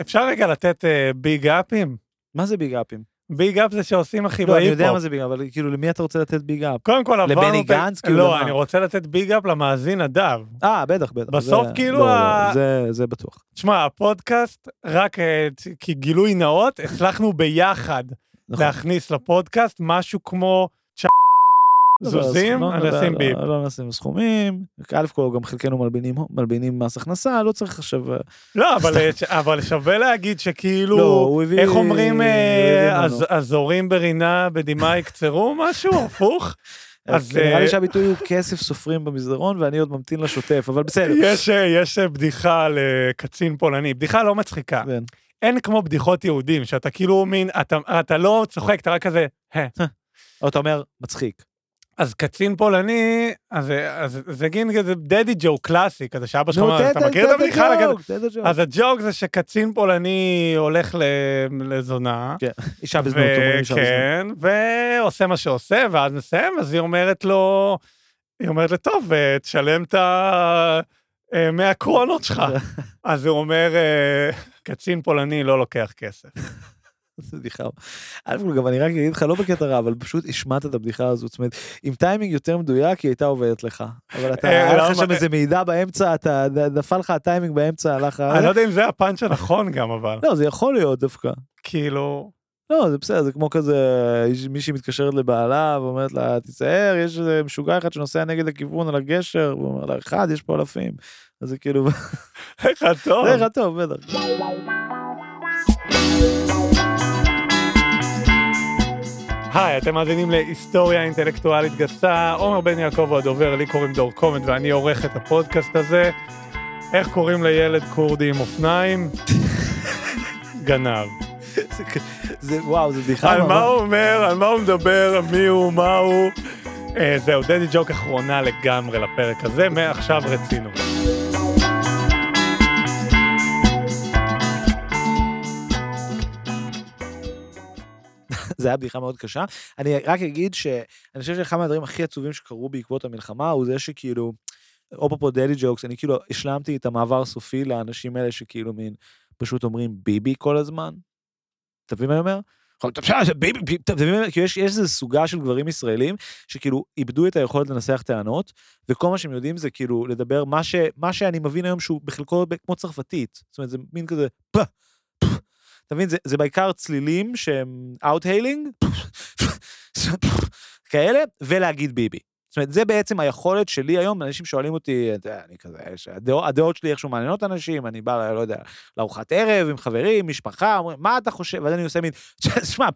אפשר רגע לתת big up ים? מה זה big up ים? big up זה שעושים הכי לא, אני יודע בהיפ-הופ. מה זה big up, אבל כאילו למי אתה רוצה לתת big up? קודם כל עברנו... לבני גנץ? כאילו, לא? אני רוצה לתת big up למאזין נדב. אה, בטח, בטח. בסוף כאילו לא, לא, זה- בטוח. תשמע, הפודקאסט, רק אה, כגילוי נאות, הצלחנו ביחד נכון. להכניס לפודקאסט משהו כמו זוזים, לא, אני לא, אשים לא, ביפ. לא נשים סכומים. א' כל גם חלקנו מלבינים מלבינים מס הכנסה, לא צריך עכשיו... אה, לא, אבל, שווה להגיד לא, שכאילו, איך אומרים, אה. הזורים ברינה בדמעה יקצרו משהו, הפוך? אז נראה אה, לי שהביטוי הוא כסף סופרים במסדרון ואני עוד ממתין לשוטף, אבל בסדר. יש, יש בדיחה על אה, קצין פולני, בדיחה לא מצחיקה. כן. אין כמו בדיחות יהודים, שאתה כאילו מין, אתה, אתה לא צוחק, אתה רק כזה. או אתה אומר, מצחיק. אז קצין פולני, אז, אז זה גין כזה דדי ג'ו קלאסי, כזה שאבא שלך אמר, תן- אתה מכיר את הבדיחה? כזה?" הג'וק, תן את הג'וק. אז הג'וק זה שקצין פולני הולך לזונה, כן, אישה בזנות, אישה בזנות. וכן, ועושה מה שעושה, ואז מסיים, אז היא אומרת לו, היא אומרת לו, טוב, אה, תשלם את ה... 100 קרונות שלך. אז הוא אומר, אה, קצין פולני לא לוקח כסף. זה בדיחה. א' כל גם אני רק אגיד לך, לא בקטע רע, אבל פשוט השמעת את הבדיחה הזאת, זאת אומרת, עם טיימינג יותר מדויק היא הייתה עובדת לך. אבל אתה, אה, היה? לך שם איזה מידע באמצע, אתה, נפל לך הטיימינג באמצע, הלך... אני לא יודע אם זה הפאנץ' הנכון גם, אבל. לא, זה יכול להיות דווקא. כאילו, לא, זה בסדר, זה כמו כזה, יש- מישהי מתקשרת לבעלה ואומרת לה, תיזהר, יש איזה משוגע אחד שנוסע נגד הכיוון על הגשר, והוא אומר לה, אחד, יש פה אלפים. אז זה כאילו, איך טוב. זה אחד טוב, בטח. היי, אתם מאזינים להיסטוריה אינטלקטואלית גסה, עומר בן יעקב הוא הדובר, לי קוראים דור קומט ואני עורך את הפודקאסט הזה. איך קוראים לילד כורדי עם אופניים? גנב. זה זה, וואו, זה בדיחה על מה הוא אומר, על מה הוא מדבר, מי הוא, מה הוא. אה, זהו, דדי ג'וק אחרונה לגמרי לפרק הזה, מעכשיו רצינות. זה היה בדיחה מאוד קשה. אני רק אגיד שאני חושב שאחד מהדברים הכי עצובים שקרו בעקבות המלחמה הוא זה שכאילו, אפרופו דדי ג'וקס, אני כאילו השלמתי את המעבר הסופי לאנשים האלה שכאילו מין פשוט אומרים ביבי כל הזמן. אתה מבין מה אני אומר? אומר? כאילו יש איזו סוגה של גברים ישראלים שכאילו איבדו את היכולת לנסח טענות וכל מה שהם יודעים זה כאילו לדבר מה שאני מבין היום שהוא בחלקו כמו צרפתית. זאת אומרת זה מין כזה. אתה מבין זה זה בעיקר צלילים שהם out-haling כאלה ולהגיד ביבי. זאת אומרת, זה בעצם היכולת שלי היום, אנשים שואלים אותי, אתה יודע, אני כזה, הדעות שלי איכשהו מעניינות אנשים, אני בא, לא יודע, לארוחת ערב עם חברים, משפחה, אומרים, מה אתה חושב? ואז אני עושה מין, תשמע,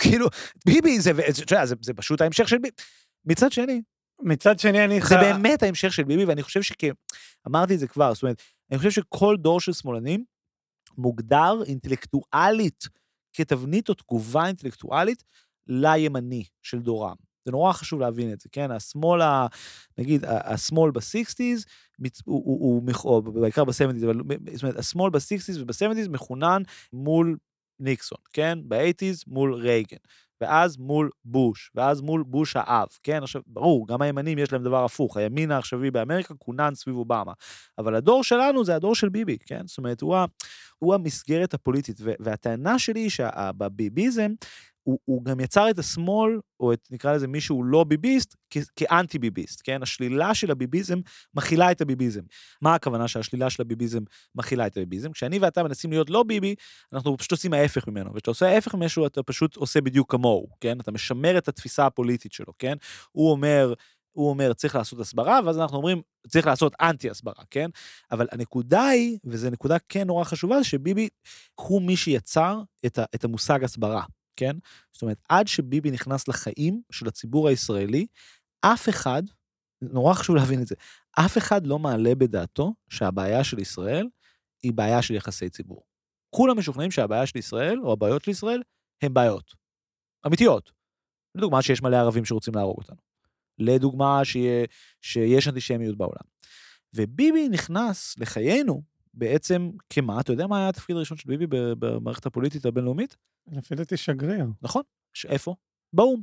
כאילו, ביבי זה, זה, אתה יודע, זה, זה פשוט ההמשך של ביבי. מצד שני, מצד שני, אני... זה חי- באמת ההמשך של ביבי, ואני חושב שכ... אמרתי את זה כבר, זאת אומרת, אני חושב שכל דור של שמאלנים מוגדר אינטלקטואלית כתבנית או תגובה אינטלקטואלית לימני של דורם. זה נורא חשוב להבין את זה, כן? השמאל, ה, נגיד, השמאל ב-60's, מצ- הוא, הוא, הוא, או בעיקר ב-70's, אבל זאת אומרת, השמאל ב-60's וב-70's מכונן מול ניקסון, כן? ב-80's מול רייגן. ואז מול בוש, ואז מול בוש האב, כן? עכשיו, ברור, גם הימנים יש להם דבר הפוך, הימין העכשווי באמריקה כונן סביב אובמה, אבל הדור שלנו זה הדור של ביבי, כן? זאת אומרת, הוא, הוא המסגרת הפוליטית, והטענה שלי היא שבביביזם, הוא, הוא גם יצר את השמאל, או את, נקרא לזה מישהו לא ביביסט, כאנטי ביביסט, כן? השלילה של הביביזם מכילה את הביביזם. מה הכוונה שהשלילה של הביביזם מכילה את הביביזם? כשאני ואתה מנסים להיות לא ביבי, אנחנו פשוט עושים ההפך ממנו, וכשאתה עושה ההפך ממשהו, אתה פשוט עושה בדיוק כמוהו, כן? אתה משמר את התפיסה הפוליטית שלו, כן? הוא אומר, הוא אומר, צריך לעשות הסברה, ואז אנחנו אומרים, צריך לעשות אנטי הסברה, כן? אבל הנקודה היא, וזו נקודה כן נורא חשובה, שביבי הוא מי שיצר את, ה, את המושג הסברה, כן? זאת אומרת, עד שביבי נכנס לחיים של הציבור הישראלי, אף אחד, נורא חשוב להבין את זה, אף אחד לא מעלה בדעתו שהבעיה של ישראל היא בעיה של יחסי ציבור. כולם משוכנעים שהבעיה של ישראל, או הבעיות של ישראל, הן בעיות. אמיתיות. לדוגמה שיש מלא ערבים שרוצים להרוג אותנו. לדוגמה שיה, שיש אנטישמיות בעולם. וביבי נכנס לחיינו בעצם כמה, אתה יודע מה היה התפקיד הראשון של ביבי במערכת הפוליטית הבינלאומית? לפי דעתי שגריר. נכון. ש- איפה? באו"ם.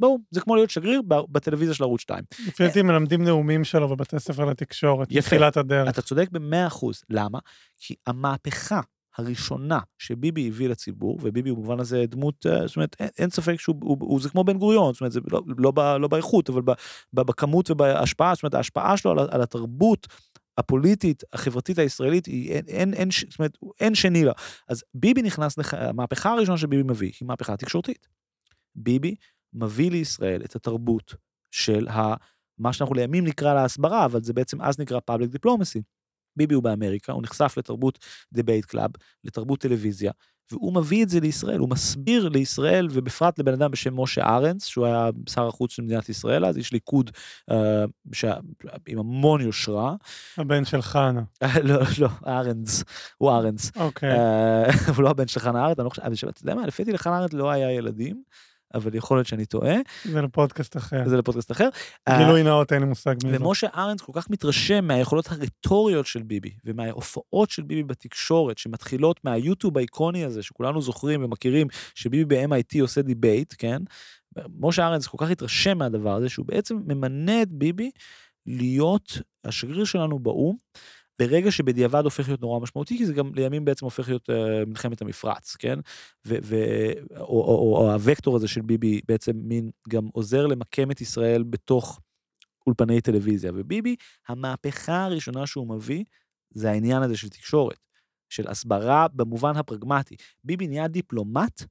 ברור, זה כמו להיות שגריר בטלוויזיה של ערוץ 2. לפי דעתי מלמדים נאומים שלו בבתי ספר לתקשורת. בתחילת הדרך. אתה צודק במאה אחוז. למה? כי המהפכה הראשונה שביבי הביא לציבור, וביבי במובן הזה דמות, אה, זאת אומרת, אין, אין ספק שהוא הוא, הוא, זה כמו בן גוריון, זאת אומרת, זה לא, לא, ב, לא באיכות, אבל ב, ב, בכמות ובהשפעה, זאת אומרת, ההשפעה שלו על, על התרבות הפוליטית, החברתית הישראלית, היא, אין, אין, אין, זאת אומרת, אין שני לה. אז ביבי נכנס, לח... המהפכה הראשונה שביבי מביא היא מהפכה תקשורתית. ביבי מביא לישראל את התרבות של ה... מה שאנחנו לימים נקרא לה הסברה, אבל זה בעצם אז נקרא public diplomacy. ביבי הוא באמריקה, הוא נחשף לתרבות debate club, לתרבות טלוויזיה, והוא מביא את זה לישראל, הוא מסביר לישראל, ובפרט לבן אדם בשם משה ארנס, שהוא היה שר החוץ של מדינת ישראל, אז איש ליכוד אה, שה... עם המון יושרה. הבן של חנה. לא, לא, ארנס, הוא ארנס. אוקיי. אה, הוא לא הבן של חנה ארנס, אני לא חושב, אתה יודע מה, לפי דעתי לחנה ארנס לא היה ילדים, אבל יכול להיות שאני טועה, זה לפודקאסט אחר. זה לפודקאסט אחר. אה, גילוי נאות, אין לי מושג מי זה. ומשה ארנס כל כך מתרשם מהיכולות הרטוריות של ביבי ומההופעות של ביבי בתקשורת שמתחילות מהיוטיוב האיקוני הזה שכולנו זוכרים ומכירים שביבי ב-MIT עושה debate, כן? משה ארנס כל כך התרשם מהדבר הזה שהוא בעצם ממנה את ביבי להיות השגריר שלנו באו"ם. ברגע שבדיעבד הופך להיות נורא משמעותי, כי זה גם לימים בעצם הופך להיות uh, מלחמת המפרץ, כן? ו- ו- או, או, או הוקטור הזה של ביבי בעצם מין גם עוזר למקם את ישראל בתוך אולפני טלוויזיה. וביבי, המהפכה הראשונה שהוא מביא, זה העניין הזה של תקשורת, של הסברה במובן הפרגמטי. ביבי נהיה דיפלומט,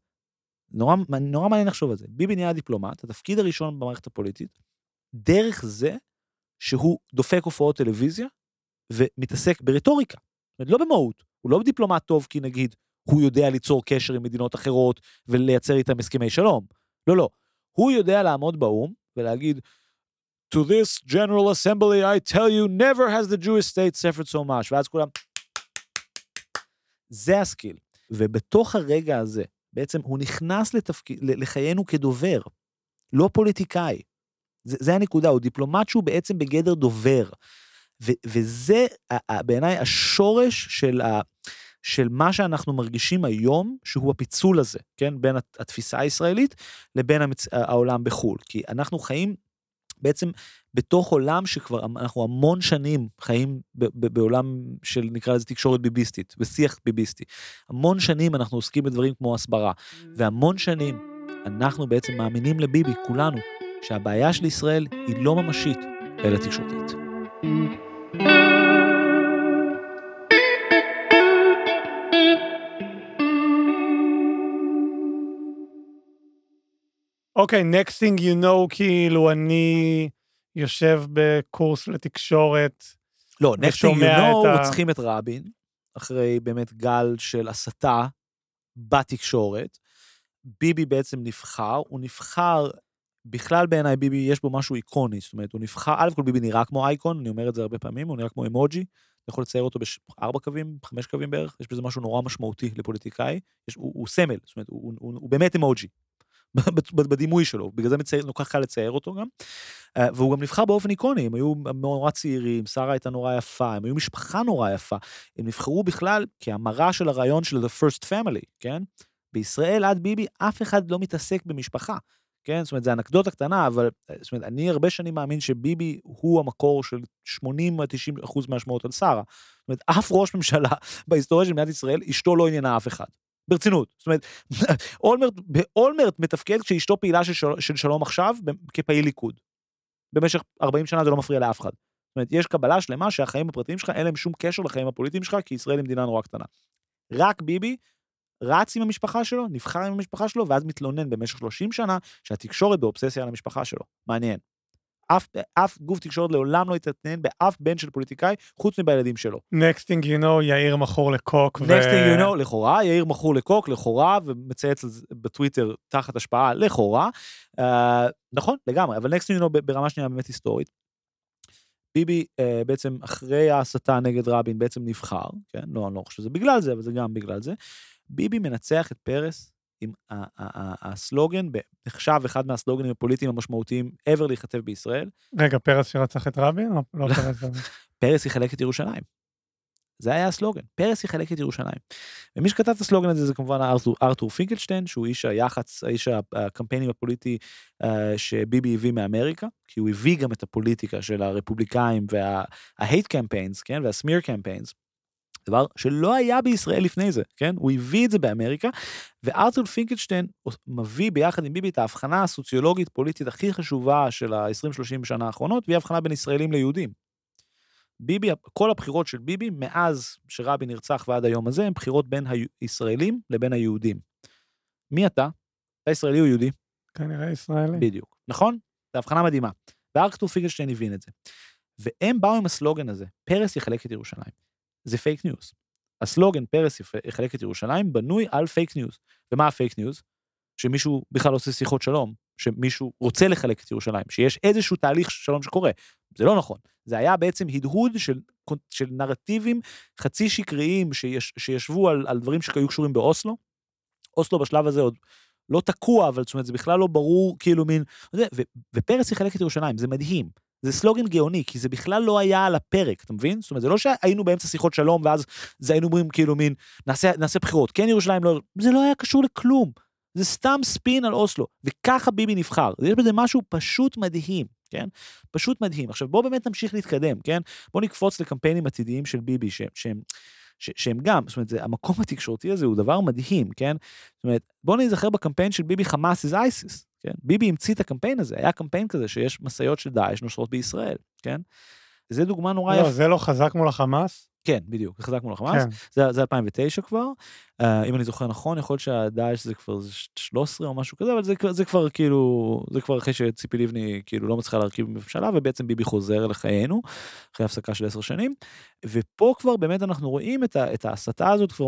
נורא, נורא מעניין לחשוב על זה, ביבי נהיה דיפלומט, התפקיד הראשון במערכת הפוליטית, דרך זה שהוא דופק הופעות טלוויזיה ומתעסק ברטוריקה, לא במהות, הוא לא דיפלומט טוב כי נגיד הוא יודע ליצור קשר עם מדינות אחרות ולייצר איתם הסכמי שלום. לא, לא. הוא יודע לעמוד באו"ם ולהגיד, To this General Assembly I tell you never has the Jewish state suffered so much, ואז כולם... זה הסקיל. ובתוך הרגע הזה, בעצם הוא נכנס לתפקיד, לחיינו כדובר, לא פוליטיקאי. זה, זה הנקודה, הוא דיפלומט שהוא בעצם בגדר דובר. ו, וזה בעיניי השורש של, ה, של מה שאנחנו מרגישים היום, שהוא הפיצול הזה, כן? בין הת- התפיסה הישראלית לבין המצ... העולם בחו"ל. כי אנחנו חיים בעצם בתוך עולם שכבר אנחנו המון שנים חיים ב- ב- בעולם של נקרא לזה תקשורת ביביסטית ושיח ביביסטי. המון שנים אנחנו עוסקים בדברים כמו הסברה, והמון שנים אנחנו בעצם מאמינים לביבי, כולנו, שהבעיה של ישראל היא לא ממשית, אלא תקשורתית. אוקיי, next thing you know, כאילו, אני יושב בקורס לתקשורת. לא, next thing you know, ה- רוצחים את רבין, אחרי באמת גל של הסתה בתקשורת. ביבי בעצם נבחר, הוא נבחר, בכלל בעיניי ביבי יש בו משהו איקוני, זאת אומרת, הוא נבחר, א' כל ביבי נראה כמו אייקון, אני אומר את זה הרבה פעמים, הוא נראה כמו אמוג'י, אתה יכול לצייר אותו בארבע קווים, חמש קווים בערך, יש בזה משהו נורא משמעותי לפוליטיקאי, יש, הוא, הוא סמל, זאת אומרת, הוא, הוא, הוא באמת אמוג'י. בדימוי שלו, בגלל זה מצייר, כל קל לצייר אותו גם. אה, והוא גם נבחר באופן איקוני, הם היו נורא צעירים, שרה הייתה נורא יפה, הם היו משפחה נורא יפה. הם נבחרו בכלל כהמרה של הרעיון של The First Family, כן? בישראל עד ביבי אף אחד לא מתעסק במשפחה, כן? זאת אומרת, זו אנקדוטה קטנה, אבל אה, זאת אומרת, אני הרבה שנים מאמין שביבי הוא המקור של 80-90 אחוז מהשמעות על שרה. זאת אומרת, אף ראש ממשלה בהיסטוריה של מדינת ישראל, אשתו לא עניינה אף אחד. ברצינות. זאת אומרת, אולמרט, אולמרט מתפקד כשאשתו פעילה של, של, של שלום עכשיו כפעיל ליכוד. במשך 40 שנה זה לא מפריע לאף אחד. זאת אומרת, יש קבלה שלמה שהחיים הפרטיים שלך אין להם שום קשר לחיים הפוליטיים שלך, כי ישראל היא מדינה נורא קטנה. רק ביבי רץ עם המשפחה שלו, נבחר עם המשפחה שלו, ואז מתלונן במשך 30 שנה שהתקשורת באובססיה על המשפחה שלו. מעניין. אף, אף גוף תקשורת לעולם לא יתעניין באף בן של פוליטיקאי, חוץ מבילדים שלו. next thing you know, יאיר מכור לקוק. next thing you know, לכאורה, יאיר מכור לקוק, לכאורה, ומצייץ בטוויטר תחת השפעה, לכאורה. Uh, נכון, לגמרי, אבל next thing you know ברמה שנייה באמת היסטורית. ביבי uh, בעצם אחרי ההסתה נגד רבין בעצם נבחר, כן? לא, אני לא חושב שזה בגלל זה, אבל זה גם בגלל זה. ביבי מנצח את פרס עם הסלוגן, נחשב אחד מהסלוגנים הפוליטיים המשמעותיים ever להיכתב בישראל, רגע, פרס שרצח את רבין? לא פרס. אבל- פרס יחלק את ירושלים. זה היה הסלוגן, פרס יחלק את ירושלים. ומי שכתב את הסלוגן הזה זה כמובן ארתור, ארתור פינקלשטיין, שהוא איש היח"צ, איש הקמפיינים הפוליטי uh, שביבי הביא מאמריקה, כי הוא הביא גם את הפוליטיקה של הרפובליקאים וה-hate campaigns, כן, וה-smear campaigns. דבר שלא היה בישראל לפני זה, כן? הוא הביא את זה באמריקה, וארתור פינקלשטיין מביא ביחד עם ביבי את ההבחנה הסוציולוגית פוליטית הכי חשובה של ה-20-30 שנה האחרונות, והיא הבחנה בין ישראלים ליהודים. ביבי, כל הבחירות של ביבי, מאז שרבין נרצח ועד היום הזה, הן בחירות בין הישראלים לבין היהודים. מי אתה? אתה ישראלי או יהודי? כנראה ישראלי. בדיוק. נכון? זו הבחנה מדהימה. וארקטור פינקלשטיין הבין את זה. והם באו עם הסלוגן הזה, פרס יחלק את ירושלים. זה פייק ניוז. הסלוגן פרס יחלק את ירושלים בנוי על פייק ניוז. ומה הפייק ניוז? שמישהו בכלל עושה שיחות שלום, שמישהו רוצה לחלק את ירושלים, שיש איזשהו תהליך שלום שקורה. זה לא נכון. זה היה בעצם הדהוד של, של נרטיבים חצי שקריים שיש, שישבו על, על דברים שהיו קשורים באוסלו. אוסלו בשלב הזה עוד לא תקוע, אבל זאת אומרת, זה בכלל לא ברור, כאילו מין... ו, ופרס יחלק את ירושלים, זה מדהים. זה סלוגן גאוני, כי זה בכלל לא היה על הפרק, אתה מבין? זאת אומרת, זה לא שהיינו באמצע שיחות שלום, ואז זה היינו אומרים כאילו מין, נעשה, נעשה בחירות, כן ירושלים, לא... זה לא היה קשור לכלום. זה סתם ספין על אוסלו, וככה ביבי נבחר. יש בזה משהו פשוט מדהים, כן? פשוט מדהים. עכשיו בואו באמת נמשיך להתקדם, כן? בואו נקפוץ לקמפיינים עתידיים של ביבי, ש, שהם, ש, שהם גם, זאת אומרת, זה, המקום התקשורתי הזה הוא דבר מדהים, כן? זאת אומרת, בואו נזכר בקמפיין של ביבי חמאס is ISIS, כן? ביבי המציא את הקמפיין הזה, היה קמפיין כזה שיש משאיות של דאעש נושרות בישראל, כן? זה דוגמה נורא לא, יפה. לא, זה לא חזק מול החמאס? כן, בדיוק, חזק מול החמאס. כן. זה, זה 2009 כבר. Uh, אם אני זוכר נכון, יכול להיות שהדאעש זה כבר 13 או משהו כזה, אבל זה, זה כבר כאילו, זה כבר אחרי שציפי לבני כאילו לא מצליחה להרכיב ממשלה, ובעצם ביבי חוזר לחיינו, אחרי הפסקה של 10 שנים. ופה כבר באמת אנחנו רואים את, ה, את ההסתה הזאת כבר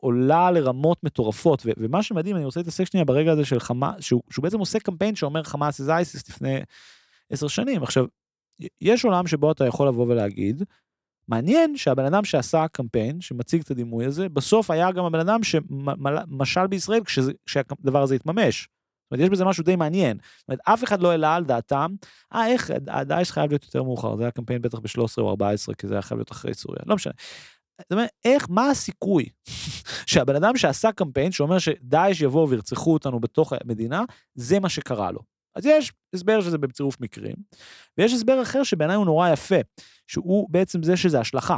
עולה לרמות מטורפות, ו, ומה שמדהים, אני רוצה להתעסק שנייה ברגע הזה של חמאס, שהוא, שהוא בעצם עושה קמפיין שאומר חמאס זה אייסיס לפני 10 שנים. עכשיו, יש עולם שבו אתה יכול לבוא ולהגיד, מעניין שהבן אדם שעשה קמפיין, שמציג את הדימוי הזה, בסוף היה גם הבן אדם שמשל בישראל כשהדבר הזה התממש. זאת אומרת, יש בזה משהו די מעניין. זאת אומרת, אף אחד לא העלה על דעתם, אה, איך, הדאעש חייב להיות יותר מאוחר, זה היה קמפיין בטח ב-13 או 14, כי זה היה חייב להיות אחרי סוריה, לא משנה. זאת אומרת, איך, מה הסיכוי שהבן אדם שעשה קמפיין שאומר שדאעש יבואו וירצחו אותנו בתוך המדינה, זה מה שקרה לו. אז יש הסבר שזה בצירוף מקרים, ויש הסבר אחר שבעיניי הוא נורא יפה, שהוא בעצם זה שזה השלכה.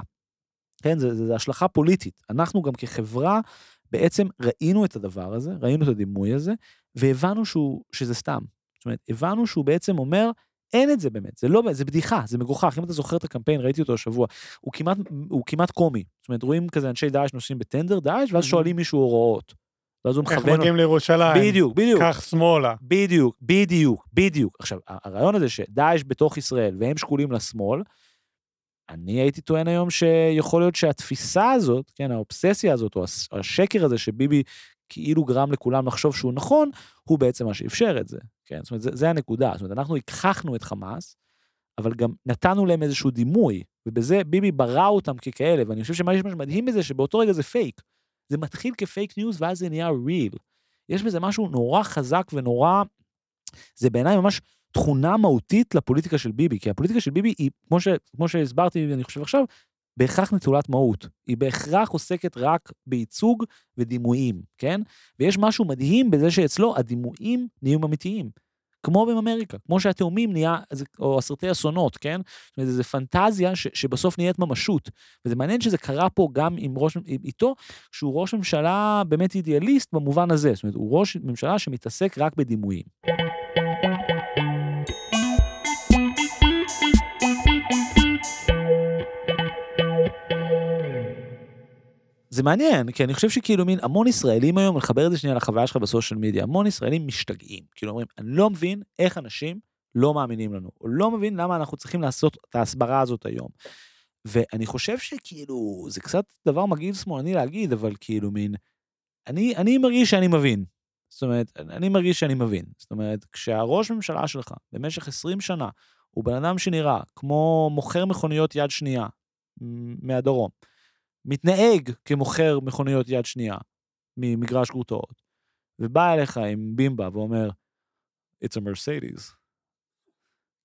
כן, זה, זה, זה השלכה פוליטית. אנחנו גם כחברה בעצם ראינו את הדבר הזה, ראינו את הדימוי הזה, והבנו שהוא, שזה סתם. זאת אומרת, הבנו שהוא בעצם אומר, אין את זה באמת, זה לא, זה בדיחה, זה מגוחך. אם אתה זוכר את הקמפיין, ראיתי אותו השבוע, הוא כמעט, הוא כמעט קומי. זאת אומרת, רואים כזה אנשי דאעש נוסעים בטנדר דאעש, ואז שואלים מישהו הוראות. ואז הוא מכוון... איך מגיעים לירושלים? בדיוק, בדיוק. קח שמאלה. בדיוק, בדיוק, בדיוק. עכשיו, הרעיון הזה שדאעש בתוך ישראל והם שקולים לשמאל, אני הייתי טוען היום שיכול להיות שהתפיסה הזאת, כן, האובססיה הזאת, או השקר הזה שביבי כאילו גרם לכולם לחשוב שהוא נכון, הוא בעצם מה שאפשר את זה. כן, זאת אומרת, זה, זה הנקודה. זאת אומרת, אנחנו הכחנו את חמאס, אבל גם נתנו להם איזשהו דימוי, ובזה ביבי ברא אותם ככאלה, ואני חושב שמה שמדהים בזה, שבאותו רגע זה פייק. זה מתחיל כפייק ניוז ואז זה נהיה real. יש בזה משהו נורא חזק ונורא, זה בעיניי ממש תכונה מהותית לפוליטיקה של ביבי, כי הפוליטיקה של ביבי היא, כמו, ש, כמו שהסברתי, אני חושב עכשיו, בהכרח נטולת מהות. היא בהכרח עוסקת רק בייצוג ודימויים, כן? ויש משהו מדהים בזה שאצלו הדימויים נהיים אמיתיים. כמו באמריקה, כמו שהתאומים נהיה, או הסרטי אסונות, כן? זאת אומרת, זו פנטזיה ש, שבסוף נהיית ממשות. וזה מעניין שזה קרה פה גם עם ראש, איתו, שהוא ראש ממשלה באמת אידיאליסט במובן הזה. זאת אומרת, הוא ראש ממשלה שמתעסק רק בדימויים. זה מעניין, כי אני חושב שכאילו מין המון ישראלים היום, לחבר את זה שנייה לחוויה שלך בסושיאל מדיה, המון ישראלים משתגעים. כאילו אומרים, אני לא מבין איך אנשים לא מאמינים לנו, או לא מבין למה אנחנו צריכים לעשות את ההסברה הזאת היום. ואני חושב שכאילו, זה קצת דבר מגעיל שמאלני להגיד, אבל כאילו מין, אני, אני מרגיש שאני מבין. זאת אומרת, אני מרגיש שאני מבין. זאת אומרת, כשהראש ממשלה שלך במשך 20 שנה הוא בן אדם שנראה כמו מוכר מכוניות יד שנייה מהדרום, מתנהג כמוכר מכוניות יד שנייה ממגרש גרוטאות, ובא אליך עם בימבה ואומר, It's a Mercedes.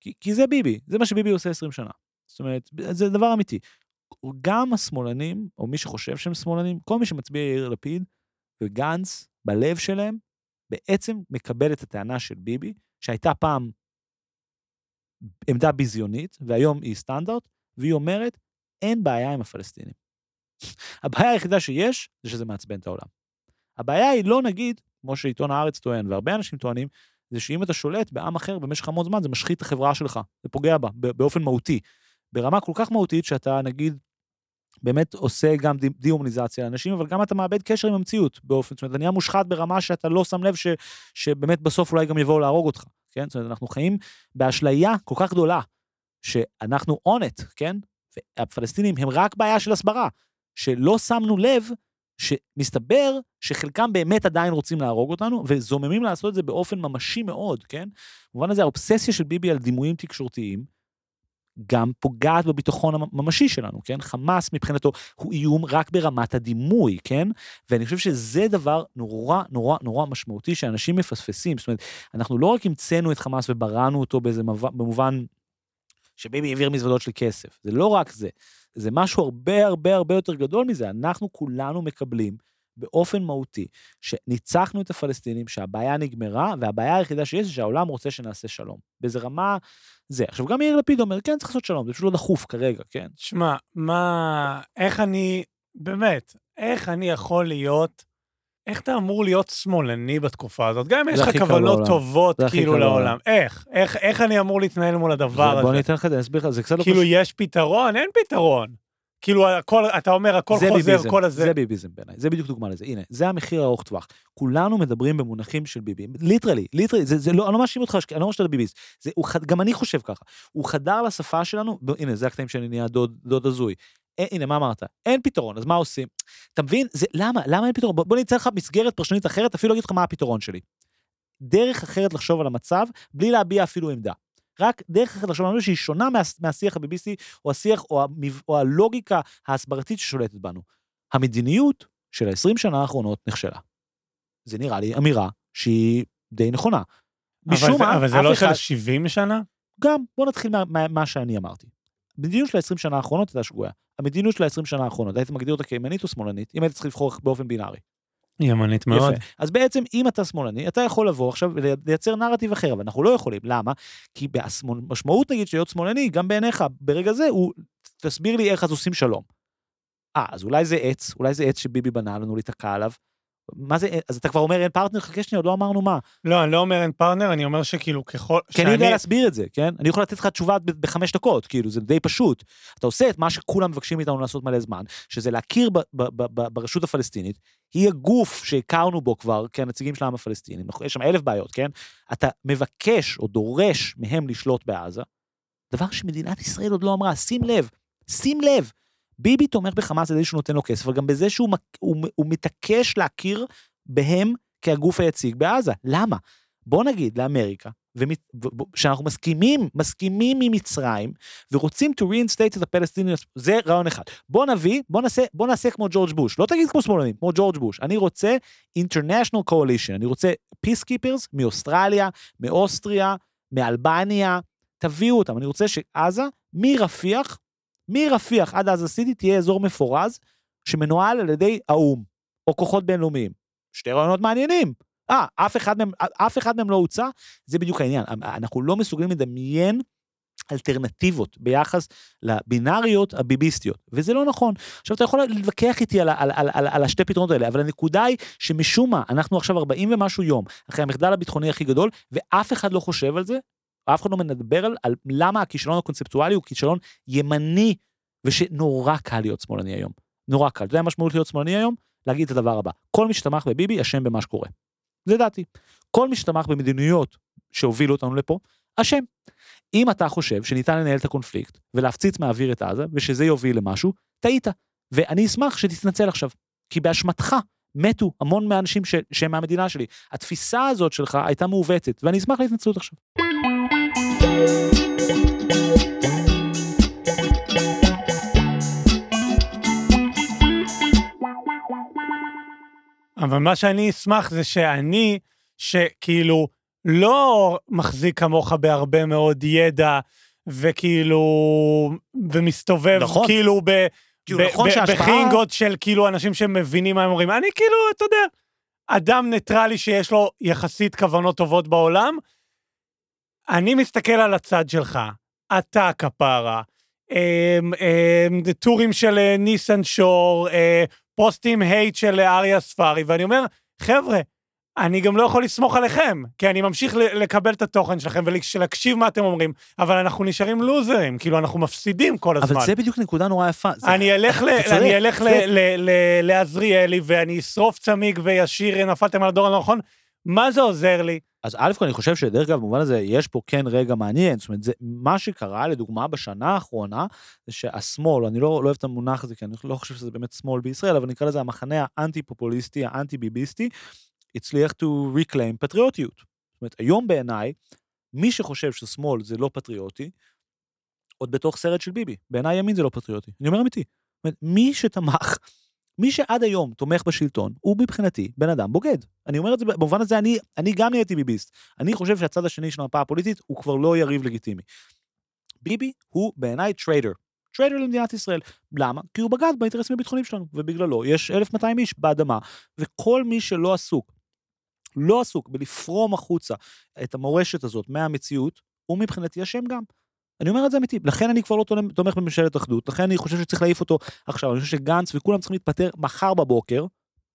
כי, כי זה ביבי, זה מה שביבי עושה 20 שנה. זאת אומרת, זה דבר אמיתי. גם השמאלנים, או מי שחושב שהם שמאלנים, כל מי שמצביע יאיר לפיד וגנץ, בלב שלהם, בעצם מקבל את הטענה של ביבי, שהייתה פעם עמדה ביזיונית, והיום היא סטנדרט, והיא אומרת, אין בעיה עם הפלסטינים. הבעיה היחידה שיש, זה שזה מעצבן את העולם. הבעיה היא לא נגיד, כמו שעיתון הארץ טוען, והרבה אנשים טוענים, זה שאם אתה שולט בעם אחר במשך המון זמן, זה משחית את החברה שלך, זה פוגע בה באופן מהותי. ברמה כל כך מהותית שאתה נגיד באמת עושה גם דה-הומניזציה לאנשים, אבל גם אתה מאבד קשר עם המציאות באופן, זאת אומרת, אתה נהיה מושחת ברמה שאתה לא שם לב ש, שבאמת בסוף אולי גם יבואו להרוג אותך, כן? זאת אומרת, אנחנו חיים באשליה כל כך גדולה, שאנחנו on it, כן? והפלסטינים הם רק בעיה של הסברה, שלא שמנו לב שמסתבר שחלקם באמת עדיין רוצים להרוג אותנו, וזוממים לעשות את זה באופן ממשי מאוד, כן? במובן הזה האובססיה של ביבי על דימויים תקשורתיים, גם פוגעת בביטחון הממשי שלנו, כן? חמאס מבחינתו הוא איום רק ברמת הדימוי, כן? ואני חושב שזה דבר נורא נורא נורא משמעותי שאנשים מפספסים. זאת אומרת, אנחנו לא רק המצאנו את חמאס ובראנו אותו באיזה במובן שביבי העביר מזוודות של כסף, זה לא רק זה, זה משהו הרבה הרבה הרבה יותר גדול מזה, אנחנו כולנו מקבלים באופן מהותי שניצחנו את הפלסטינים, שהבעיה נגמרה, והבעיה היחידה שיש זה שהעולם רוצה שנעשה שלום. באיזה רמה זה. עכשיו, גם יאיר לפיד אומר, כן, צריך לעשות שלום, זה פשוט לא דחוף כרגע, כן? שמע, מה, איך אני, באמת, איך אני יכול להיות, איך אתה אמור להיות שמאלני בתקופה הזאת? גם אם יש לך כוונות טובות כאילו לעולם. איך? איך? איך אני אמור להתנהל מול הדבר הזה? בוא ניתן לך את זה, אני אסביר לך, זה קצת לא כאילו, יש פתרון? אין פתרון. כאילו, הכל, אתה אומר, הכל חוזר, ביביזם, כל הזה. זה ביביזם בעיניי, זה בדיוק דוגמה לזה. הנה, זה המחיר הארוך טווח. כולנו מדברים במונחים של ביבי, literally, literally, זה, זה לא, אני לא מאשים אותך, אני לא אומר שאתה ביביסט, גם אני חושב ככה. הוא חדר לשפה שלנו, הנה, זה הקטעים שאני נהיה דוד, דוד הזוי. אה, הנה, מה אמרת? אין פתרון, אז מה עושים? אתה מבין? זה, למה? למה אין פתרון? בוא, בוא ניתן לך מסגרת פרשנית אחרת, אפילו אגיד לך מה הפתרון שלי. דרך אחרת לחשוב על המצב, בלי להביע אפילו עמדה. רק דרך אחרת לחשוב על משהו שהיא שונה מה, מהשיח הביביסטי, או השיח, או, המב, או הלוגיקה ההסברתית ששולטת בנו. המדיניות של ה-20 שנה האחרונות נכשלה. זה נראה לי אמירה שהיא די נכונה. משום מה, אבל זה לא של 70 שנה? גם, בוא נתחיל מה, מה, מה שאני אמרתי. המדיניות של ה-20 שנה האחרונות הייתה שגויה. המדיניות של ה-20 שנה האחרונות, היית מגדיר אותה כימנית או שמאלנית, אם היית צריך לבחור באופן בינארי. ימנית מאוד. יפה. אז בעצם, אם אתה שמאלני, אתה יכול לבוא עכשיו ולייצר נרטיב אחר, אבל אנחנו לא יכולים. למה? כי המשמעות, נגיד, של להיות שמאלני, גם בעיניך, ברגע זה, הוא, תסביר לי איך אז עושים שלום. אה, אז אולי זה עץ, אולי זה עץ שביבי בנה לנו להיתקע עליו, מה זה, אז אתה כבר אומר אין פרטנר? חכה שנייה, עוד לא אמרנו מה. לא, אני לא אומר אין פרטנר, אני אומר שכאילו ככל... כי אני יודע להסביר את זה, כן? אני יכול לתת לך תשובה בחמש דקות, כאילו, זה די פשוט. אתה עושה את מה שכולם מבקשים מאיתנו לעשות מלא זמן, שזה להכיר ברשות הפלסטינית, היא הגוף שהכרנו בו כבר כנציגים של העם הפלסטיני? יש שם אלף בעיות, כן? אתה מבקש או דורש מהם לשלוט בעזה, דבר שמדינת ישראל עוד לא אמרה, שים לב, שים לב, ביבי תומך בחמאס על זה שהוא נותן לו כסף, אבל גם בזה שהוא הוא, הוא מתעקש להכיר בהם כהגוף היציג בעזה. למה? בוא נגיד לאמריקה, שאנחנו מסכימים, מסכימים ממצרים, ורוצים to reinstate את הפלסטינים, זה רעיון אחד. בוא נביא, בוא נעשה, בוא נעשה כמו ג'ורג' בוש, לא תגיד כמו שמאלנים, כמו ג'ורג' בוש. אני רוצה international coalition, אני רוצה peacekeepers מאוסטרליה, מאוסטריה, מאלבניה, תביאו אותם, אני רוצה שעזה, מרפיח מרפיח עד עזה סיטי תהיה אזור מפורז שמנוהל על ידי האו"ם, או כוחות בינלאומיים. שתי רעיונות מעניינים. אה, אף אף אחד מהם לא הוצע, זה בדיוק העניין. אנחנו לא מסוגלים לדמיין אלטרנטיבות ביחס לבינאריות הביביסטיות, וזה לא נכון. עכשיו, אתה יכול להתווכח איתי על, על, על, על, על השתי פתרונות האלה, אבל הנקודה היא שמשום מה, אנחנו עכשיו 40 ומשהו יום אחרי המחדל הביטחוני הכי גדול, ואף אחד לא חושב על זה, אף אחד לא מדבר על, על למה הכישלון הקונספטואלי הוא כישלון ימני, ושנורא קל להיות שמאלני היום. נורא קל. אתה יודע מה המשמעות להיות שמאלני היום? להגיד את הדבר הבא, כל מי שתמך בביבי אשם במה שקורה. זה דעתי. כל מי שתמך במדיניות שהובילו אותנו לפה, אשם. אם אתה חושב שניתן לנהל את הקונפליקט ולהפציץ מהאוויר את עזה ושזה יוביל למשהו, טעית. ואני אשמח שתתנצל עכשיו, כי באשמתך מתו המון מהאנשים ש... שהם מהמדינה שלי. התפיסה הזאת שלך הייתה מעוותת, ואני אשמח להתנצלות עכשיו. אבל מה שאני אשמח זה שאני, שכאילו לא מחזיק כמוך בהרבה מאוד ידע וכאילו, ומסתובב נכון. כאילו ב... כאילו, ב- נכון ב- שההשפעה- בחינגות של כאילו אנשים שמבינים מה הם אומרים. אני כאילו, אתה יודע, אדם ניטרלי שיש לו יחסית כוונות טובות בעולם. אני מסתכל על הצד שלך, אתה כפרה, אמ, אמ, טורים של אה, ניסן שור, אה, פוסטים hate של אה, אריה ספארי, ואני אומר, חבר'ה, אני גם לא יכול לסמוך עליכם, כי אני ממשיך לקבל את התוכן שלכם ולהקשיב מה אתם אומרים, אבל אנחנו נשארים לוזרים, כאילו אנחנו מפסידים כל הזמן. אבל זה בדיוק נקודה נורא יפה. זה- אני אלך, ל- אתה צודק, אני אלך ל- צודק. ל- ל- לעזריאלי ואני אשרוף צמיג וישיר נפלתם על הדור הנכון, מה זה עוזר לי? אז א' אני חושב שדרך אגב במובן הזה יש פה כן רגע מעניין, זאת אומרת זה מה שקרה לדוגמה בשנה האחרונה זה שהשמאל, אני לא, לא אוהב את המונח הזה כי אני לא חושב שזה באמת שמאל בישראל, אבל נקרא לזה המחנה האנטי פופוליסטי, האנטי ביביסטי, הצליח to reclaim פטריוטיות. זאת אומרת היום בעיניי, מי שחושב ששמאל זה לא פטריוטי, עוד בתוך סרט של ביבי, בעיניי ימין זה לא פטריוטי, אני אומר אמיתי. זאת אומרת, מי שתמך מי שעד היום תומך בשלטון, הוא מבחינתי בן אדם בוגד. אני אומר את זה, במובן הזה אני, אני גם נהייתי ביביסט. אני חושב שהצד השני של המפה הפוליטית הוא כבר לא יריב לגיטימי. ביבי הוא בעיניי traitor. traitor למדינת ישראל. למה? כי הוא בגד באינטרסים הביטחוניים שלנו, ובגללו יש 1,200 איש באדמה, וכל מי שלא עסוק, לא עסוק בלפרום החוצה את המורשת הזאת מהמציאות, הוא מבחינתי אשם גם. אני אומר את זה אמיתי, לכן אני כבר לא תומך- בממשלת אחדות, לכן אני חושב שצריך להעיף אותו עכשיו, אני חושב שגנץ וכולם צריכים להתפטר מחר בבוקר,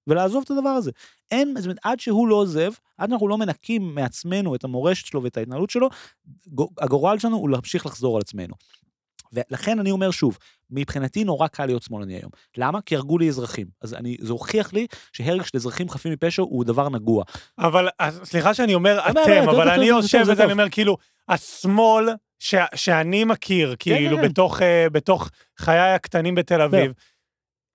ולעזוב את הדבר הזה. אין, זאת אומרת, עד שהוא לא עוזב, עד אנחנו לא מנקים מעצמנו את המורשת שלו ואת ההתנהלות שלו, גו- הגורל שלנו הוא להמשיך לחזור על עצמנו. ולכן אני אומר שוב, מבחינתי נורא קל להיות שמאלני היום. למה? כי הרגו לי אזרחים. אז אני, זה הוכיח לי שהרג של אזרחים חפים מפשע הוא דבר נגוע. אבל סליחה שאני אומר אתם, אבל אני יושב וזה, אני. אומר כאילו, השמאל ש- שאני מכיר, כאילו, כן. בתוך, אה, בתוך חיי הקטנים בתל אביב,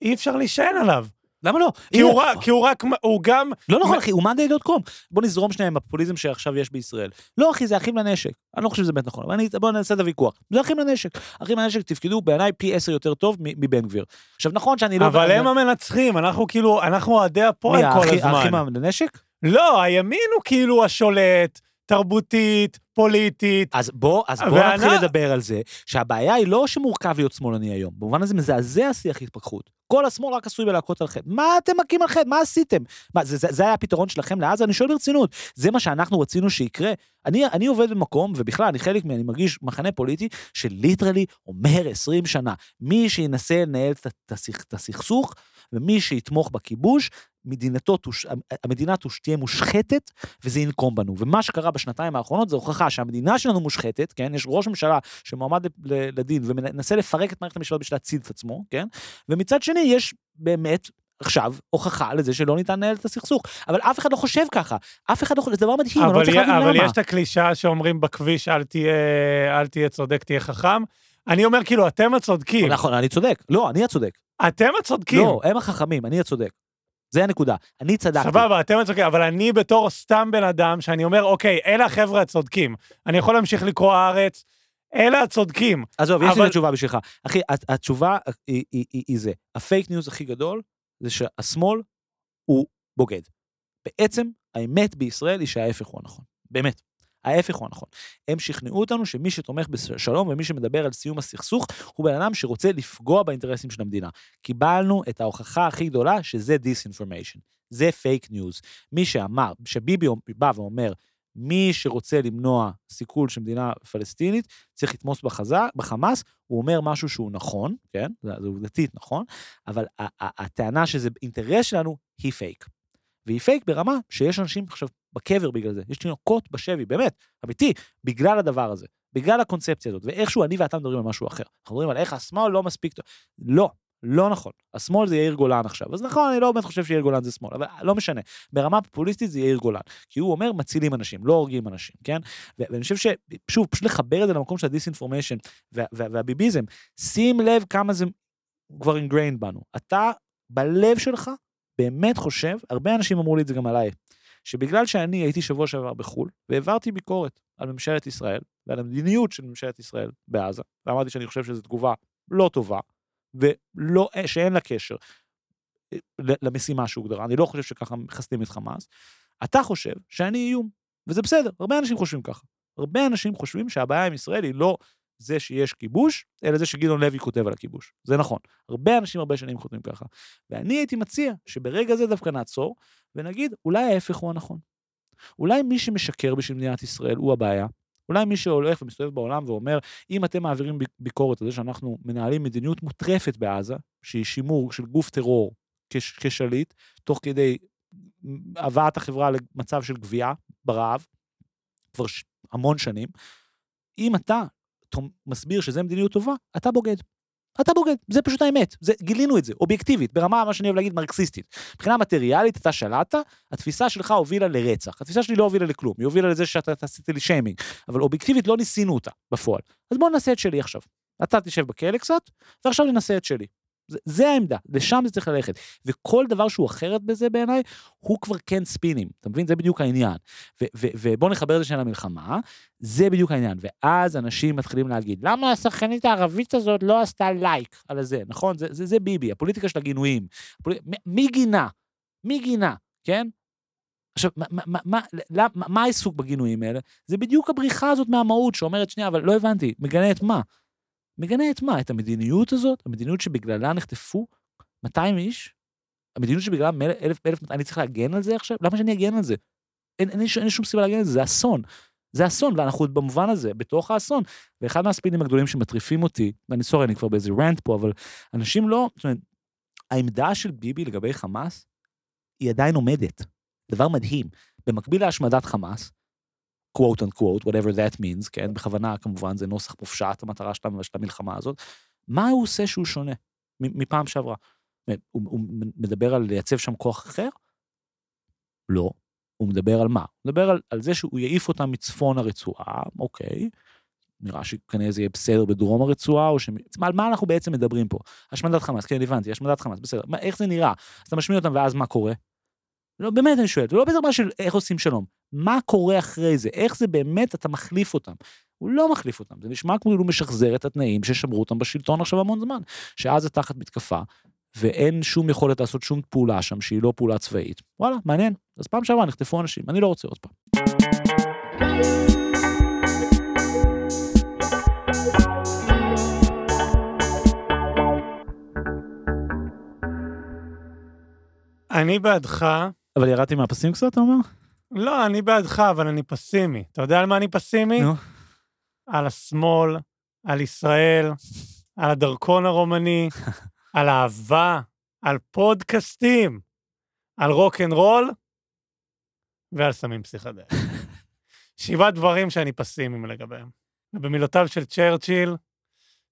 אי אפשר להישען עליו. למה לא? כי הנה, הוא רק, כי הוא רק, הוא גם, לא נכון אחי, הוא מאנדיי דוט קום. בוא נזרום שנייה עם הפופוליזם שעכשיו יש בישראל. לא אחי, זה אחים לנשק. אני לא חושב שזה באמת נכון, אבל אני, בוא נעשה את הוויכוח. זה אחים לנשק. אחים לנשק תפקדו בעיניי פי עשר יותר טוב מבן גביר. עכשיו נכון שאני לא... אבל הם המנצחים, אנחנו כאילו, אנחנו אוהדי הפועל מי, כל האחי- האחים הזמן. לנשק? לא, הימין הוא כאילו השולט, תרבותית, פוליטית. אז בוא, אז בוא ואנ- נתחיל לדבר על זה, שהבעיה היא לא שמורכב להיות שמאלני היום. במובן הזה מזעזע השיח התפכחות. כל השמאל רק עשוי בלהכות על חטא. מה אתם מכים על חטא? מה עשיתם? מה, זה, זה, זה היה הפתרון שלכם לעזה? אני שואל ברצינות. זה מה שאנחנו רצינו שיקרה? אני, אני עובד במקום, ובכלל, אני חלק, אני מרגיש מחנה פוליטי, שליטרלי אומר 20 שנה, מי שינסה לנהל את הסכסוך, ומי שיתמוך בכיבוש, מדינתו, תוש, המדינה תוש, תהיה מושחתת, וזה ינקום בנו. ומה שקרה בשנתיים האחרונות זה הוכחה שהמדינה שלנו מושחתת, כן? יש ראש ממשלה שמועמד לדין ומנסה לפרק את מערכת המשפט בשביל להציל את עצמו, כן? ומצד שני יש באמת עכשיו הוכחה לזה שלא ניתן לנהל את הסכסוך. אבל אף אחד לא חושב ככה. אף אחד לא חושב, זה דבר מדהים, אני לא אבל, צריך להבין אבל למה. יש את הקלישאה שאומרים בכביש, אל תהיה, אל תהיה צודק, תהיה חכם. אני אומר, כאילו, אתם הצודקים. נכון, אני צודק. לא, אני הצודק. אתם הצודקים. לא, הם החכמים, אני הצודק. זה הנקודה. אני צדקתי. סבבה, אתם הצודקים, אבל אני בתור סתם בן אדם, שאני אומר, אוקיי, אלה החבר'ה הצודקים. אני יכול להמשיך לקרוא הארץ, אלה הצודקים. עזוב, יש לי אבל- התשובה בשבילך. אחי, הת- התשובה היא, היא, היא, היא זה. הפייק ניוז הכי גדול זה שהשמאל הוא בוגד. בעצם, האמת בישראל היא שההפך הוא הנכון. באמת. ההפך הוא הנכון. הם שכנעו אותנו שמי שתומך בשלום ומי שמדבר על סיום הסכסוך הוא בן אדם שרוצה לפגוע באינטרסים של המדינה. קיבלנו את ההוכחה הכי גדולה שזה disinformation. זה פייק ניוז. מי שאמר, שביבי בא ואומר, מי שרוצה למנוע סיכול של מדינה פלסטינית, צריך לתמוך בעזה, בחמאס, הוא אומר משהו שהוא נכון, כן? זה, זה עובדתית נכון, אבל הטענה שזה אינטרס שלנו היא פייק. והיא פייק ברמה שיש אנשים עכשיו בקבר בגלל זה, יש תינוקות בשבי, באמת, אמיתי, בגלל הדבר הזה, בגלל הקונספציה הזאת, ואיכשהו אני ואתה מדברים על משהו אחר. אנחנו מדברים על איך השמאל לא מספיק טוב. לא, לא נכון. השמאל זה יאיר גולן עכשיו. אז נכון, אני לא באמת חושב שיאיר גולן זה שמאל, אבל לא משנה. ברמה פופוליסטית זה יאיר גולן. כי הוא אומר, מצילים אנשים, לא הורגים אנשים, כן? ואני חושב ששוב, פשוט לחבר את זה למקום של ה disinformation וה- וה- והביביזם, שים לב כמה זה כבר ingrained בנו. אתה, בלב שלך, באמת חושב, הרבה אנשים אמרו לי את זה גם עליי, שבגלל שאני הייתי שבוע שעבר בחו"ל, והעברתי ביקורת על ממשלת ישראל ועל המדיניות של ממשלת ישראל בעזה, ואמרתי שאני חושב שזו תגובה לא טובה, ולא, שאין לה קשר אה, למשימה שהוגדרה, אני לא חושב שככה מחסלים את חמאס, אתה חושב שאני איום, וזה בסדר, הרבה אנשים חושבים ככה. הרבה אנשים חושבים שהבעיה עם ישראל היא לא זה שיש כיבוש, אלא זה שגדעון לוי כותב על הכיבוש. זה נכון. הרבה אנשים הרבה שנים חותמים ככה. ואני הייתי מציע שברגע זה דווקא נעצור, ונגיד, אולי ההפך הוא הנכון. אולי מי שמשקר בשביל מדינת ישראל הוא הבעיה. אולי מי שהולך ומסתובב בעולם ואומר, אם אתם מעבירים ביקורת על זה שאנחנו מנהלים מדיניות מוטרפת בעזה, שהיא שימור של גוף טרור כש, כשליט, תוך כדי הבאת החברה למצב של גבייה ברעב, כבר. המון שנים, אם אתה מסביר שזה מדיניות טובה, אתה בוגד. אתה בוגד, זה פשוט האמת, זה, גילינו את זה, אובייקטיבית, ברמה, מה שאני אוהב להגיד, מרקסיסטית. מבחינה מטריאלית, אתה שלטת, התפיסה שלך הובילה לרצח. התפיסה שלי לא הובילה לכלום, היא הובילה לזה שאתה עשית לי שיימינג, אבל אובייקטיבית לא ניסינו אותה בפועל. אז בוא נעשה את שלי עכשיו. אתה תשב בכלא קצת, ועכשיו ננסה את שלי. זה, זה העמדה, לשם זה צריך ללכת. וכל דבר שהוא אחרת בזה בעיניי, הוא כבר כן ספינים, אתה מבין? זה בדיוק העניין. ובוא נחבר את זה שנייה למלחמה, זה בדיוק העניין. ואז אנשים מתחילים להגיד, למה השחקנית הערבית הזאת לא עשתה לייק על זה, נכון? זה, זה, זה ביבי, הפוליטיקה של הגינויים. הפוליט... מי גינה? מי גינה, כן? עכשיו, מה, מה, מה, מה, מה העיסוק בגינויים האלה? זה בדיוק הבריחה הזאת מהמהות שאומרת, שנייה, אבל לא הבנתי, מגנה את מה? מגנה את מה? את המדיניות הזאת? המדיניות שבגללה נחטפו 200 איש? המדיניות שבגללה 1,000, 1,200, אני צריך להגן על זה עכשיו? למה שאני אגן על זה? אין, אין, אין, אין שום סיבה להגן על זה, זה אסון. זה אסון, ואנחנו במובן הזה, בתוך האסון. ואחד מהספינים הגדולים שמטריפים אותי, ואני סורי, אני כבר באיזה רנט פה, אבל אנשים לא, זאת אומרת, העמדה של ביבי לגבי חמאס, היא עדיין עומדת. דבר מדהים. במקביל להשמדת חמאס, quote unquote, whatever that means, כן, בכוונה כמובן זה נוסח מופשט, המטרה של המלחמה הזאת, מה הוא עושה שהוא שונה מפעם שעברה? הוא, הוא מדבר על לייצב שם כוח אחר? לא. הוא מדבר על מה? הוא מדבר על, על זה שהוא יעיף אותם מצפון הרצועה, אוקיי. נראה שכנראה זה יהיה בסדר בדרום הרצועה, או ש... על מה אנחנו בעצם מדברים פה? השמדת חמאס, כן, הבנתי, השמדת חמאס, בסדר. מה, איך זה נראה? אז אתה משמיד אותם ואז מה קורה? לא, באמת אני שואל, זה לא ברמה של איך עושים שלום. מה קורה אחרי זה? איך זה באמת אתה מחליף אותם? הוא לא מחליף אותם, זה נשמע כמו הוא משחזר את התנאים ששמרו אותם בשלטון עכשיו המון זמן. שאז זה תחת מתקפה, ואין שום יכולת לעשות שום פעולה שם שהיא לא פעולה צבאית. וואלה, מעניין. אז פעם שעברה נחטפו אנשים, אני לא רוצה עוד פעם. אני בעדך. אבל ירדתי מהפסים קצת, אתה אומר? לא, אני בעדך, אבל אני פסימי. אתה יודע על מה אני פסימי? נו. על השמאל, על ישראל, על הדרכון הרומני, על אהבה, על פודקאסטים, על רוק אנד רול ועל סמים פסיכדליים. שבעה דברים שאני פסימי לגביהם. ובמילותיו של צ'רצ'יל,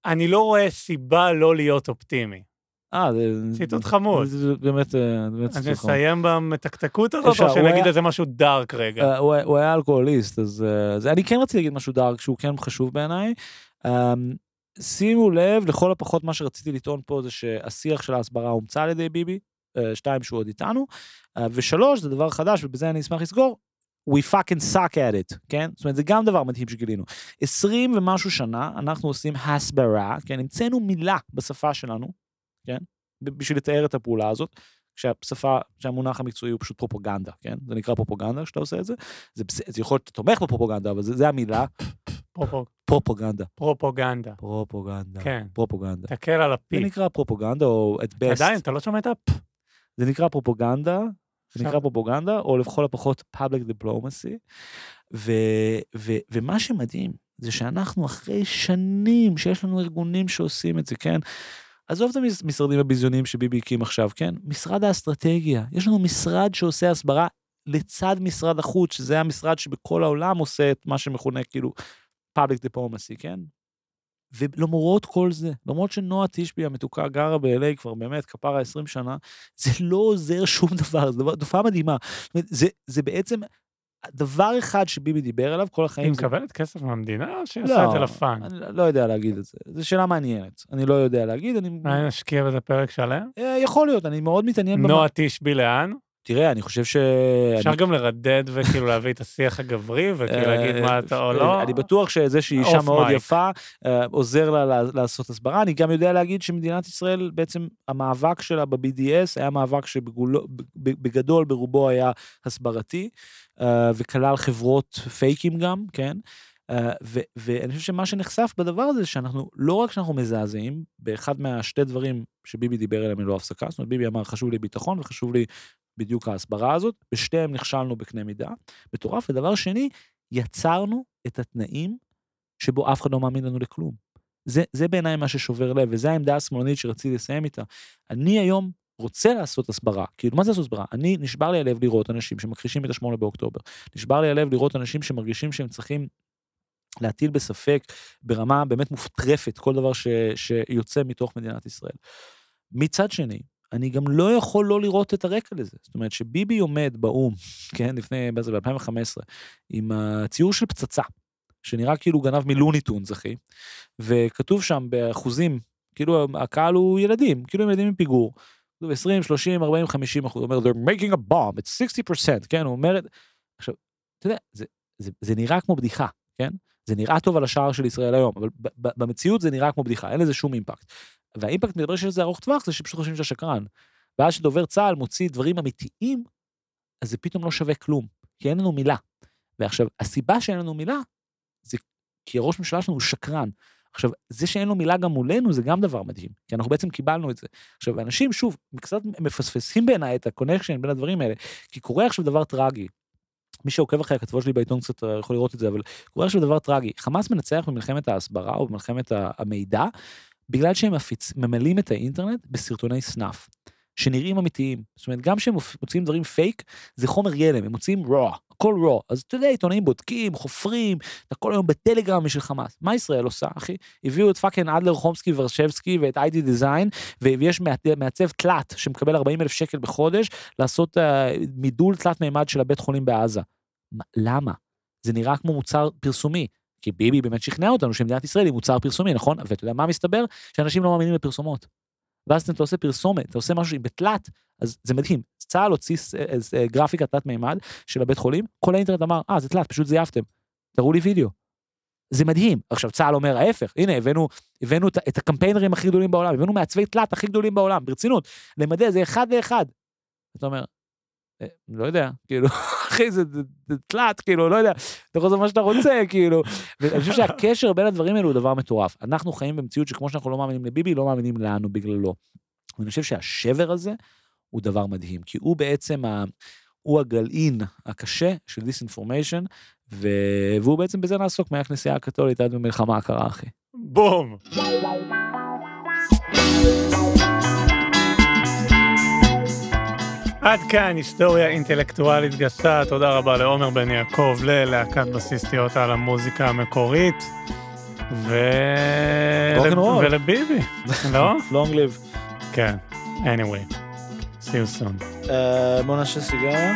אני לא רואה סיבה לא להיות אופטימי. אה, זה... ציטוט חמוד. זה באמת אה, באמת ציטוט חמוד. אני אסיים במתקתקות הזאת, או שנגיד איזה משהו דארק רגע? אה, הוא היה אלכוהוליסט, אז אני כן רציתי להגיד משהו דארק שהוא כן חשוב בעיניי. אמ, שימו לב, לכל הפחות מה שרציתי לטעון פה זה שהשיח של ההסברה הומצא על ידי ביבי, שתיים שהוא עוד איתנו, ושלוש, זה דבר חדש, ובזה אני אשמח לסגור, we fucking suck at it, כן? זאת אומרת, זה גם דבר מדהים שגילינו. עשרים ומשהו שנה אנחנו עושים הסברה, כן? המצאנו מילה בשפה שלנו, כן? בשביל לתאר את הפעולה הזאת, כשהשפה, כשהמונח המקצועי הוא פשוט פרופוגנדה, כן? זה נקרא פרופוגנדה כשאתה עושה את זה. זה, זה יכול להיות, אתה תומך בפרופוגנדה, אבל זה, זה המילה. פרופוגנדה. פרופוגנדה. פרופוגנדה. כן. פרופוגנדה. תקל על ה P. זה נקרא פרופוגנדה, או at best. עדיין, אתה לא שומע את הפ. זה נקרא פרופוגנדה, זה נקרא פרופוגנדה, או לכל הפחות public diplomacy. ו, ו, ומה שמדהים, זה שאנחנו אחרי שנים שיש לנו ארגונים שעושים את זה, כן? עזוב את המשרדים הביזיוניים שביבי הקים עכשיו, כן? משרד האסטרטגיה. יש לנו משרד שעושה הסברה לצד משרד החוץ, שזה המשרד שבכל העולם עושה את מה שמכונה כאילו public diplomacy, כן? ולמרות כל זה, למרות שנועה תשבי המתוקה גרה ב-LA כבר באמת כפרה 20 שנה, זה לא עוזר שום דבר, זו תופעה מדהימה. זה, זה בעצם דבר אחד שביבי דיבר עליו כל החיים. היא מקבלת כסף מהמדינה או שהיא עושה את זה לפאן? אני לא יודע להגיד את זה. זו שאלה מעניינת. אני לא יודע להגיד. אני... אולי נשקיע בזה פרק שלם? אה, יכול להיות, אני מאוד מתעניין. נועה תשבי לאן? תראה, אני חושב ש... אפשר גם לרדד וכאילו להביא את השיח הגברי וכאילו להגיד מה אתה או לא. אני בטוח שזה שהיא אישה מאוד יפה אה, עוזר לה לעשות הסברה. אני גם יודע להגיד שמדינת ישראל, בעצם המאבק שלה ב-BDS היה מאבק שבגדול ברובו היה הסברתי, אה, וכלל חברות פייקים גם, כן? אה, ו- ואני חושב שמה שנחשף בדבר הזה, שאנחנו, לא רק שאנחנו מזעזעים, באחד מהשתי דברים שביבי דיבר עליהם ללא הפסקה, זאת אומרת, ביבי אמר, חשוב לי ביטחון וחשוב לי בדיוק ההסברה הזאת, בשתיהם נכשלנו בקנה מידה, מטורף. ודבר שני, יצרנו את התנאים שבו אף אחד לא מאמין לנו לכלום. זה, זה בעיניי מה ששובר לב, וזו העמדה השמאלנית שרציתי לסיים איתה. אני היום רוצה לעשות הסברה, כאילו מה זה לעשות הסברה? אני, נשבר לי הלב לראות אנשים שמכחישים את השמונה באוקטובר. נשבר לי הלב לראות אנשים שמרגישים שהם צריכים להטיל בספק ברמה באמת מופטרפת כל דבר ש, שיוצא מתוך מדינת ישראל. מצד שני, אני גם לא יכול לא לראות את הרקע לזה. זאת אומרת שביבי עומד באו"ם, כן, לפני, מה זה, ב-2015, עם הציור של פצצה, שנראה כאילו גנב מלוניטונס, אחי, וכתוב שם באחוזים, כאילו הקהל הוא ילדים, כאילו הם ילדים עם פיגור. 20, 30, 40, 50 אחוז, הוא אומר, they're making a bomb, it's 60 percent, כן, הוא אומר, עכשיו, אתה יודע, זה, זה, זה נראה כמו בדיחה, כן? זה נראה טוב על השער של ישראל היום, אבל במציאות זה נראה כמו בדיחה, אין לזה שום אימפקט. והאימפקט מדבר שיש לזה ארוך טווח, זה שפשוט חושבים שאתה שקרן. ואז שדובר צה"ל מוציא דברים אמיתיים, אז זה פתאום לא שווה כלום, כי אין לנו מילה. ועכשיו, הסיבה שאין לנו מילה, זה כי הראש ממשלה שלנו הוא שקרן. עכשיו, זה שאין לו מילה גם מולנו זה גם דבר מדהים, כי אנחנו בעצם קיבלנו את זה. עכשיו, אנשים, שוב, קצת מפספסים בעיניי את ה connection בין הדברים האלה, כי קורה עכשיו דבר טרגי. מי שעוקב אחרי הכתבות שלי בעיתון קצת אה, יכול לראות את זה, אבל קורה עכשיו דבר טרגי. חמאס מנצח במלחמת ההסברה או במלחמת המידע, בגלל שהם מפיץ, ממלאים את האינטרנט בסרטוני snuff. שנראים אמיתיים. זאת אומרת, גם כשהם מוצאים דברים פייק, זה חומר גלם, הם מוצאים raw, הכל raw. אז אתה יודע, עיתונאים בודקים, חופרים, אתה כל היום בטלגרם בשביל חמאס. מה ישראל עושה, אחי? הביאו את fucking אדלר, חומסקי ורשבסקי ואת ID Design, ויש מעצב תלת שמקבל 40 אלף שקל בחודש, לעשות uh, מידול תלת מימד של הבית חולים בעזה. מה, למה? זה נראה כמו מוצר פרסומי. כי ביבי באמת שכנע אותנו שמדינת ישראל היא מוצר פרסומי, נכון? ואתה יודע מה מסתבר? שאנשים לא מאמינים לפרסומות. ואז אתה עושה פרסומת, אתה עושה משהו בתלת, אז זה מדהים. צה"ל הוציא אה, גרפיקה תלת מימד של הבית חולים, כל האינטרנט אמר, אה, זה תלת, פשוט זייפתם. תראו לי וידאו. זה מדהים. עכשיו צה"ל אומר ההפך, הנה הבאנו, הבאנו את, את הקמפיינרים הכי גדולים בעולם, הבאנו מעצבי תלת הכי גדולים בעולם, ברצינות, למדי, זה אחד לאחד. אתה אומר, אה, לא יודע, כאילו, אחי, זה, תלת, כאילו, לא יודע, אתה יכול לעשות מה שאתה רוצה, כאילו. ואני חושב שהקשר בין הדברים האלו הוא דבר מטורף. אנחנו חיים במציאות שכמו שאנחנו לא מאמינים לביבי, לא מאמינים לנו בגללו. ואני חושב שהשבר הזה הוא דבר מדהים, כי הוא בעצם, ה, הוא הגלעין הקשה של דיסאינפורמיישן, והוא בעצם בזה נעסוק מהכנסייה הקתולית עד במלחמה הקרה, אחי. בום. עד כאן היסטוריה אינטלקטואלית גסה, תודה רבה לעומר בן יעקב, ללהקת בסיסטיות על המוזיקה המקורית, ו... ולביבי, לא? long live. כן, anyway, see you soon. בוא נעשה סיגריה.